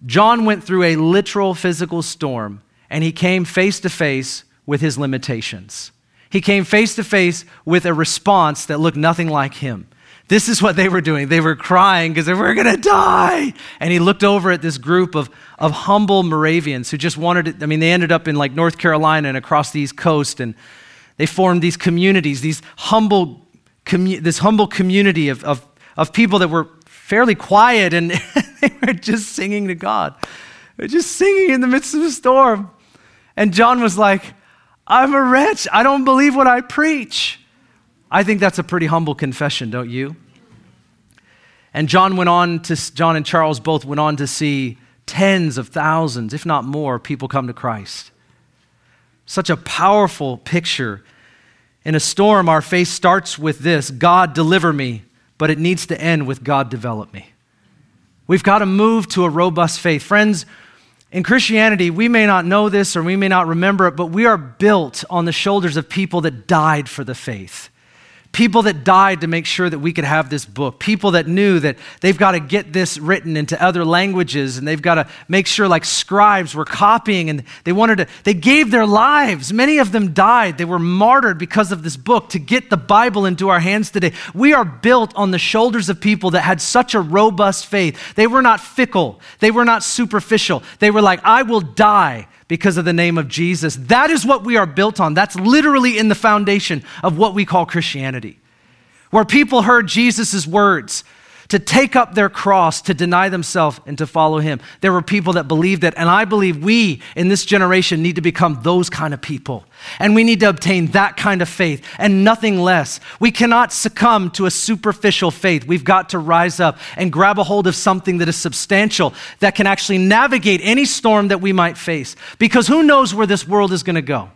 John went through a literal physical storm, and he came face to face with his limitations. He came face to face with a response that looked nothing like him. This is what they were doing. They were crying because they were going to die. And he looked over at this group of, of humble Moravians who just wanted it. I mean, they ended up in like North Carolina and across the East Coast, and they formed these communities, these humble, commu- this humble community of, of, of people that were fairly quiet and they were just singing to God. They were just singing in the midst of a storm. And John was like, I'm a wretch. I don't believe what I preach. I think that's a pretty humble confession, don't you? And John went on to, John and Charles both went on to see tens of thousands, if not more, people come to Christ. Such a powerful picture. In a storm, our faith starts with this God, deliver me, but it needs to end with God, develop me. We've got to move to a robust faith. Friends, in Christianity, we may not know this or we may not remember it, but we are built on the shoulders of people that died for the faith. People that died to make sure that we could have this book. People that knew that they've got to get this written into other languages and they've got to make sure, like scribes were copying and they wanted to, they gave their lives. Many of them died. They were martyred because of this book to get the Bible into our hands today. We are built on the shoulders of people that had such a robust faith. They were not fickle, they were not superficial. They were like, I will die because of the name of Jesus. That is what we are built on. That's literally in the foundation of what we call Christianity. Where people heard Jesus' words to take up their cross, to deny themselves, and to follow him. There were people that believed it, and I believe we in this generation need to become those kind of people. And we need to obtain that kind of faith and nothing less. We cannot succumb to a superficial faith. We've got to rise up and grab a hold of something that is substantial, that can actually navigate any storm that we might face. Because who knows where this world is going to go?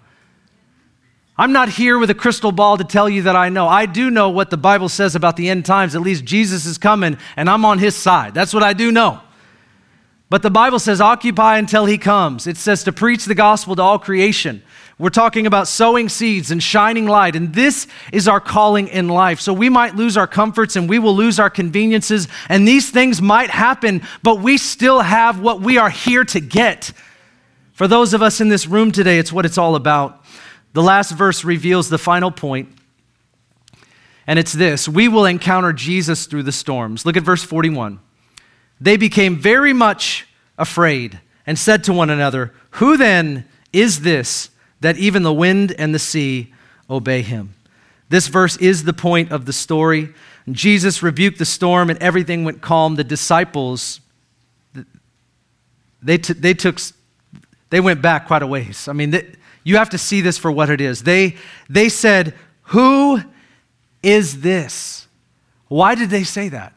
I'm not here with a crystal ball to tell you that I know. I do know what the Bible says about the end times. At least Jesus is coming and I'm on his side. That's what I do know. But the Bible says, occupy until he comes. It says to preach the gospel to all creation. We're talking about sowing seeds and shining light, and this is our calling in life. So we might lose our comforts and we will lose our conveniences, and these things might happen, but we still have what we are here to get. For those of us in this room today, it's what it's all about. The last verse reveals the final point, and it's this We will encounter Jesus through the storms. Look at verse 41. They became very much afraid and said to one another, Who then is this? that even the wind and the sea obey him. This verse is the point of the story. Jesus rebuked the storm and everything went calm. The disciples, they, t- they took, they went back quite a ways. I mean, they, you have to see this for what it is. They, they said, Who is this? Why did they say that?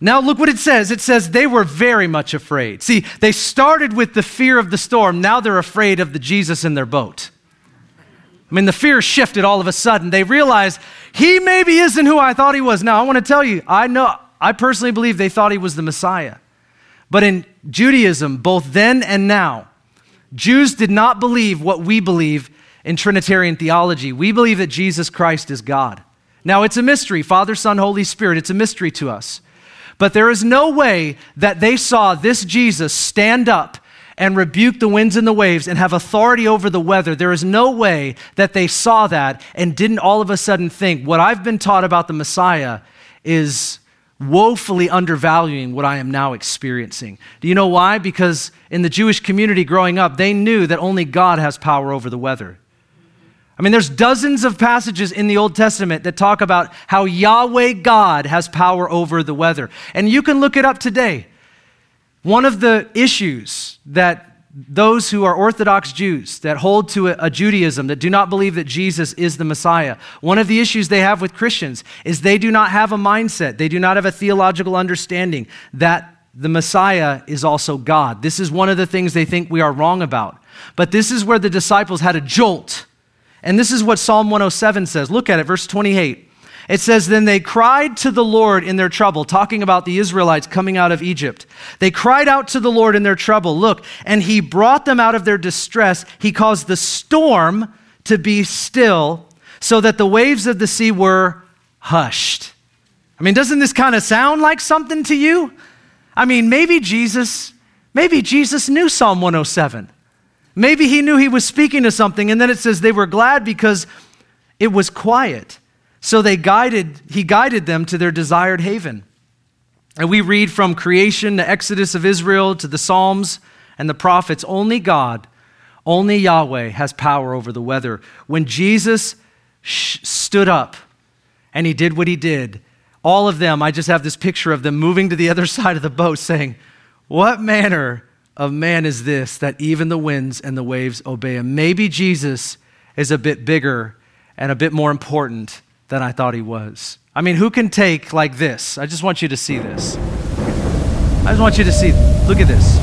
Now, look what it says. It says they were very much afraid. See, they started with the fear of the storm. Now they're afraid of the Jesus in their boat. I mean, the fear shifted all of a sudden. They realized he maybe isn't who I thought he was. Now, I want to tell you, I know, I personally believe they thought he was the Messiah. But in Judaism, both then and now, Jews did not believe what we believe in Trinitarian theology. We believe that Jesus Christ is God. Now, it's a mystery Father, Son, Holy Spirit. It's a mystery to us. But there is no way that they saw this Jesus stand up and rebuke the winds and the waves and have authority over the weather. There is no way that they saw that and didn't all of a sudden think, what I've been taught about the Messiah is woefully undervaluing what I am now experiencing. Do you know why? Because in the Jewish community growing up, they knew that only God has power over the weather. I mean, there's dozens of passages in the Old Testament that talk about how Yahweh God has power over the weather. And you can look it up today. One of the issues that those who are Orthodox Jews that hold to a, Judaism that do not believe that Jesus is the Messiah, one of the issues they have with Christians is they do not have a mindset, they do not have a theological understanding that the Messiah is also God. This is one of the things they think we are wrong about. But this is where the disciples had a jolt And this is what Psalm 107 says. Look at it, verse 28. It says, Then they cried to the Lord in their trouble, talking about the Israelites coming out of Egypt. They cried out to the Lord in their trouble. Look, and he brought them out of their distress. He caused the storm to be still, so that the waves of the sea were hushed. I mean, doesn't this kind of sound like something to you? I mean, maybe Jesus, maybe Jesus knew Psalm 107. Maybe he knew he was speaking to something, and then it says they were glad because it was quiet. So they guided, he guided them to their desired haven. And we read from creation, the Exodus of Israel, to the Psalms and the prophets only God, only Yahweh has power over the weather. When Jesus sh- stood up and he did what he did, all of them, I just have this picture of them moving to the other side of the boat saying, What manner of man is this that even the winds and the waves obey him? Maybe Jesus is a bit bigger and a bit more important than I thought he was. I mean, who can take like this? I just want you to see this. I just want you to see. Look at this.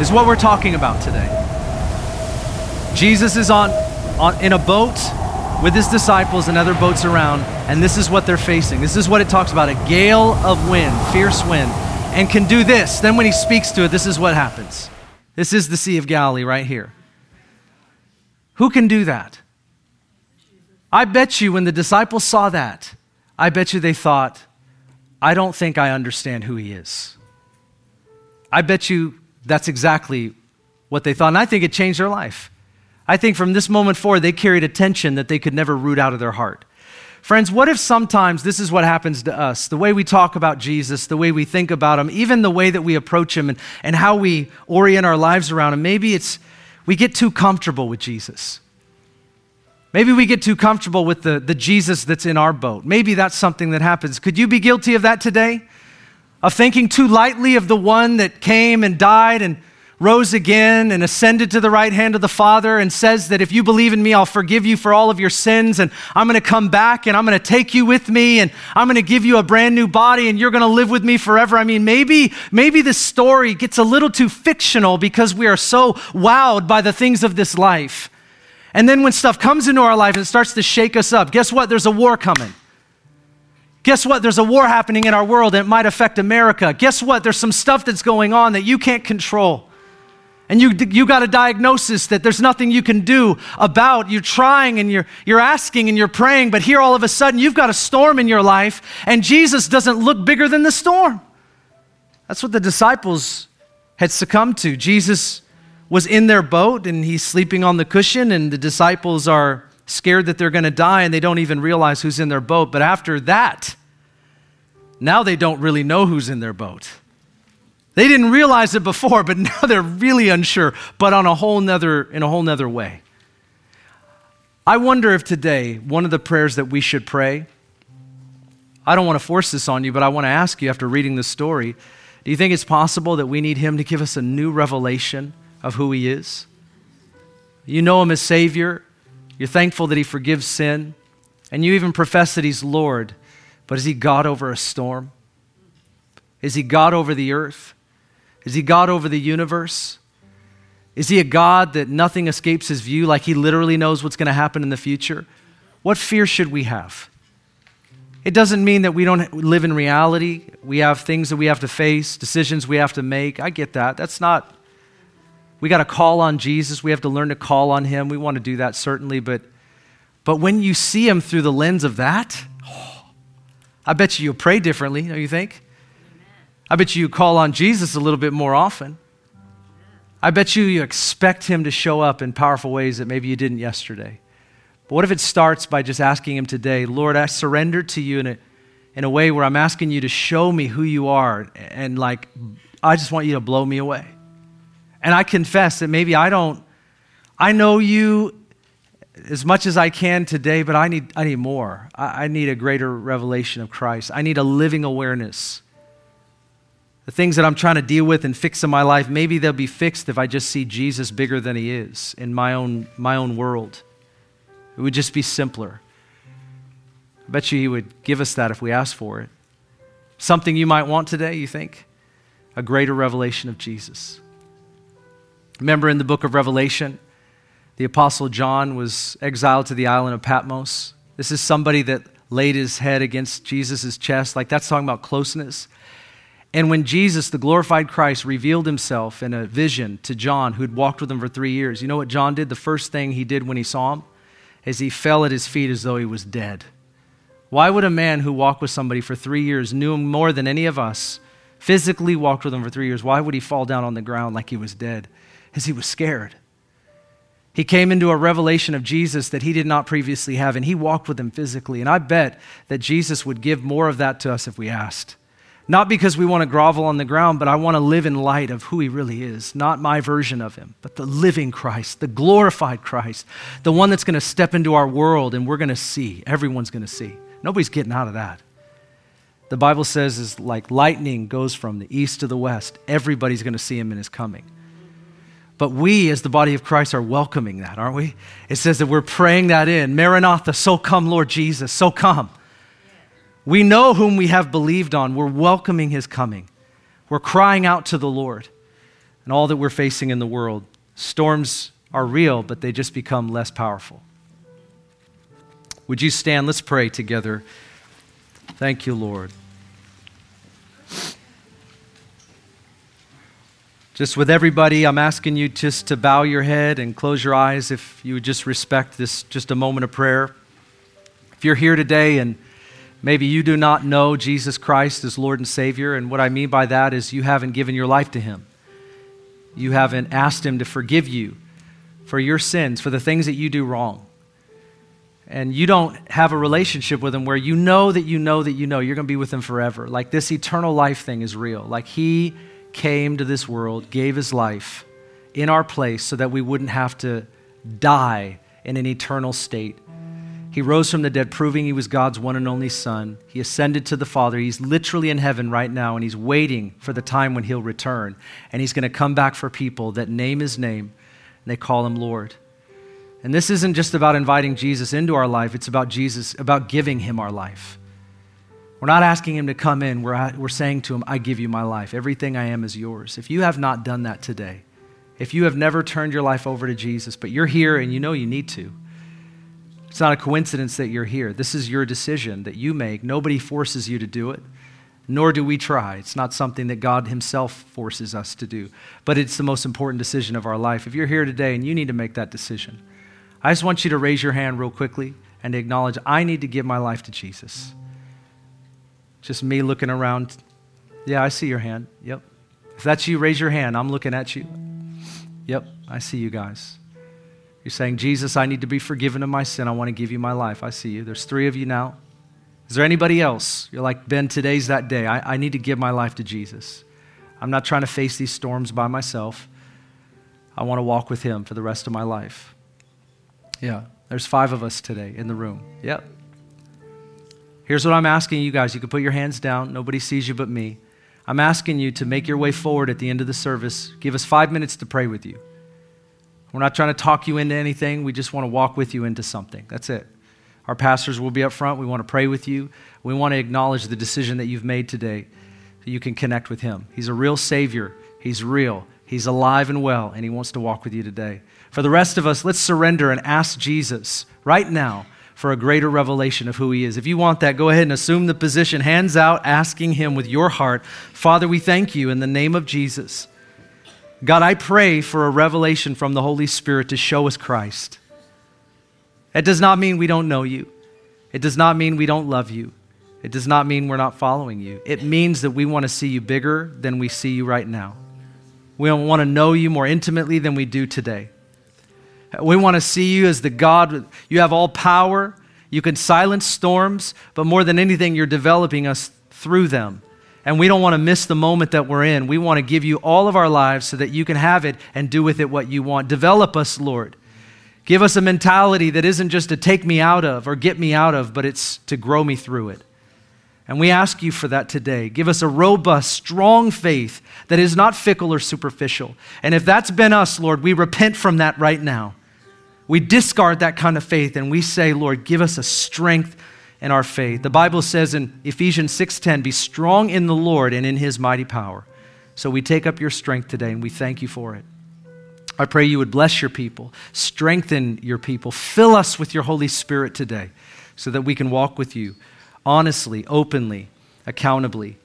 Is what we're talking about today. Jesus is on, on in a boat with his disciples and other boats around, and this is what they're facing. This is what it talks about a gale of wind, fierce wind, and can do this. Then, when he speaks to it, this is what happens. This is the Sea of Galilee right here. Who can do that? I bet you when the disciples saw that, I bet you they thought, I don't think I understand who he is. I bet you that's exactly what they thought. And I think it changed their life. I think from this moment forward, they carried a tension that they could never root out of their heart. Friends, what if sometimes this is what happens to us? The way we talk about Jesus, the way we think about him, even the way that we approach him and, and how we orient our lives around him, maybe it's we get too comfortable with Jesus. Maybe we get too comfortable with the, the Jesus that's in our boat. Maybe that's something that happens. Could you be guilty of that today? Of thinking too lightly of the one that came and died and rose again and ascended to the right hand of the Father and says that if you believe in me, I'll forgive you for all of your sins and I'm going to come back and I'm going to take you with me and I'm going to give you a brand new body and you're going to live with me forever. I mean, maybe, maybe this story gets a little too fictional because we are so wowed by the things of this life. And then when stuff comes into our life and starts to shake us up, guess what? There's a war coming. Guess what? There's a war happening in our world and it might affect America. Guess what? There's some stuff that's going on that you can't control. And you, you got a diagnosis that there's nothing you can do about. You're trying and you're, you're asking and you're praying, but here all of a sudden you've got a storm in your life, and Jesus doesn't look bigger than the storm. That's what the disciples had succumbed to. Jesus was in their boat and he's sleeping on the cushion, and the disciples are scared that they're going to die and they don't even realize who's in their boat. But after that, now they don't really know who's in their boat. They didn't realize it before, but now they're really unsure, but on a whole nother, in a whole nother way. I wonder if today, one of the prayers that we should pray, I don't want to force this on you, but I want to ask you after reading this story, do you think it's possible that we need Him to give us a new revelation of who He is? You know Him as Savior, you're thankful that He forgives sin, and you even profess that He's Lord, but is He God over a storm? Is He God over the earth? Is he God over the universe? Is he a God that nothing escapes his view, like he literally knows what's going to happen in the future? What fear should we have? It doesn't mean that we don't live in reality. We have things that we have to face, decisions we have to make. I get that. That's not, we got to call on Jesus. We have to learn to call on him. We want to do that, certainly. But, but when you see him through the lens of that, oh, I bet you you'll pray differently, don't you think? I bet you you call on Jesus a little bit more often. I bet you you expect him to show up in powerful ways that maybe you didn't yesterday. But what if it starts by just asking him today, Lord, I surrender to you in a, in a way where I'm asking you to show me who you are, and like, I just want you to blow me away. And I confess that maybe I don't, I know you as much as I can today, but I need, I need more. I, I need a greater revelation of Christ. I need a living awareness the things that I'm trying to deal with and fix in my life, maybe they'll be fixed if I just see Jesus bigger than he is in my own, my own world. It would just be simpler. I bet you he would give us that if we ask for it. Something you might want today, you think? A greater revelation of Jesus. Remember in the book of Revelation, The Apostle John was exiled to the island of Patmos. This is somebody that laid his head against Jesus' chest. Like that's talking about closeness. And when Jesus, the glorified Christ, revealed himself in a vision to John, who'd walked with him for three years, you know what John did? The first thing he did when he saw him is he fell at his feet as though he was dead. Why would a man who walked with somebody for three years, knew him more than any of us, physically walked with him for three years, why would he fall down on the ground like he was dead? Because he was scared. He came into a revelation of Jesus that he did not previously have, and he walked with him physically. And I bet that Jesus would give more of that to us if we asked. Not because we want to grovel on the ground, but I want to live in light of who he really is. Not my version of him, but the living Christ, the glorified Christ, the one that's going to step into our world and we're going to see. Everyone's going to see. Nobody's getting out of that. The Bible says is like lightning goes from the east to the west. Everybody's going to see him in his coming. But we, as the body of Christ, are welcoming that, aren't we? It says that we're praying that in. Maranatha, so come, Lord Jesus, so come. We know whom we have believed on. We're welcoming his coming. We're crying out to the Lord and all that we're facing in the world. Storms are real, but they just become less powerful. Would you stand? Let's pray together. Thank you, Lord. Just with everybody, I'm asking you just to bow your head and close your eyes if you would just respect this, just a moment of prayer. If you're here today and Maybe you do not know Jesus Christ as Lord and Savior, and what I mean by that is you haven't given your life to Him. You haven't asked Him to forgive you for your sins, for the things that you do wrong. And you don't have a relationship with Him where you know that you know that you know you're going to be with Him forever. Like this eternal life thing is real. Like He came to this world, gave His life in our place so that we wouldn't have to die in an eternal state he rose from the dead, proving he was God's one and only Son. He ascended to the Father. He's literally in heaven right now, and he's waiting for the time when he'll return. And he's going to come back for people that name his name, and they call him Lord. And this isn't just about inviting Jesus into our life, it's about Jesus, about giving him our life. We're not asking him to come in, we're, we're saying to him, I give you my life. Everything I am is yours. If you have not done that today, if you have never turned your life over to Jesus, but you're here and you know you need to, it's not a coincidence that you're here. This is your decision that you make. Nobody forces you to do it, nor do we try. It's not something that God Himself forces us to do, but it's the most important decision of our life. If you're here today and you need to make that decision, I just want you to raise your hand real quickly and acknowledge I need to give my life to Jesus. Just me looking around. Yeah, I see your hand. Yep. If that's you, raise your hand. I'm looking at you. Yep, I see you guys. You're saying, Jesus, I need to be forgiven of my sin. I want to give you my life. I see you. There's three of you now. Is there anybody else? You're like, Ben, today's that day. I, I need to give my life to Jesus. I'm not trying to face these storms by myself. I want to walk with Him for the rest of my life. Yeah, there's five of us today in the room. Yep. Here's what I'm asking you guys. You can put your hands down. Nobody sees you but me. I'm asking you to make your way forward at the end of the service. Give us five minutes to pray with you. We're not trying to talk you into anything. We just want to walk with you into something. That's it. Our pastors will be up front. We want to pray with you. We want to acknowledge the decision that you've made today so you can connect with Him. He's a real Savior. He's real. He's alive and well, and He wants to walk with you today. For the rest of us, let's surrender and ask Jesus right now for a greater revelation of who He is. If you want that, go ahead and assume the position, hands out, asking Him with your heart Father, we thank you in the name of Jesus God, I pray for a revelation from the Holy Spirit to show us Christ. It does not mean we don't know you. It does not mean we don't love you. It does not mean we're not following you. It means that we want to see you bigger than we see you right now. We want to know you more intimately than we do today. We want to see you as the God, you have all power, you can silence storms, but more than anything, you're developing us through them. And we don't want to miss the moment that we're in. We want to give you all of our lives so that you can have it and do with it what you want. Develop us, Lord. Give us a mentality that isn't just to take me out of or get me out of, but it's to grow me through it. And we ask you for that today. Give us a robust, strong faith that is not fickle or superficial. And if that's been us, Lord, we repent from that right now. We discard that kind of faith and we say, Lord, give us a strength in our faith. The Bible says in Ephesians 6:10, "Be strong in the Lord and in his mighty power." So we take up your strength today and we thank you for it. I pray you would bless your people, strengthen your people, fill us with your Holy Spirit today so that we can walk with you honestly, openly, accountably,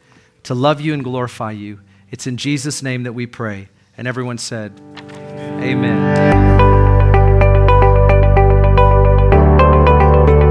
to love you and glorify you. It's in Jesus' name that we pray. And everyone said, Amen.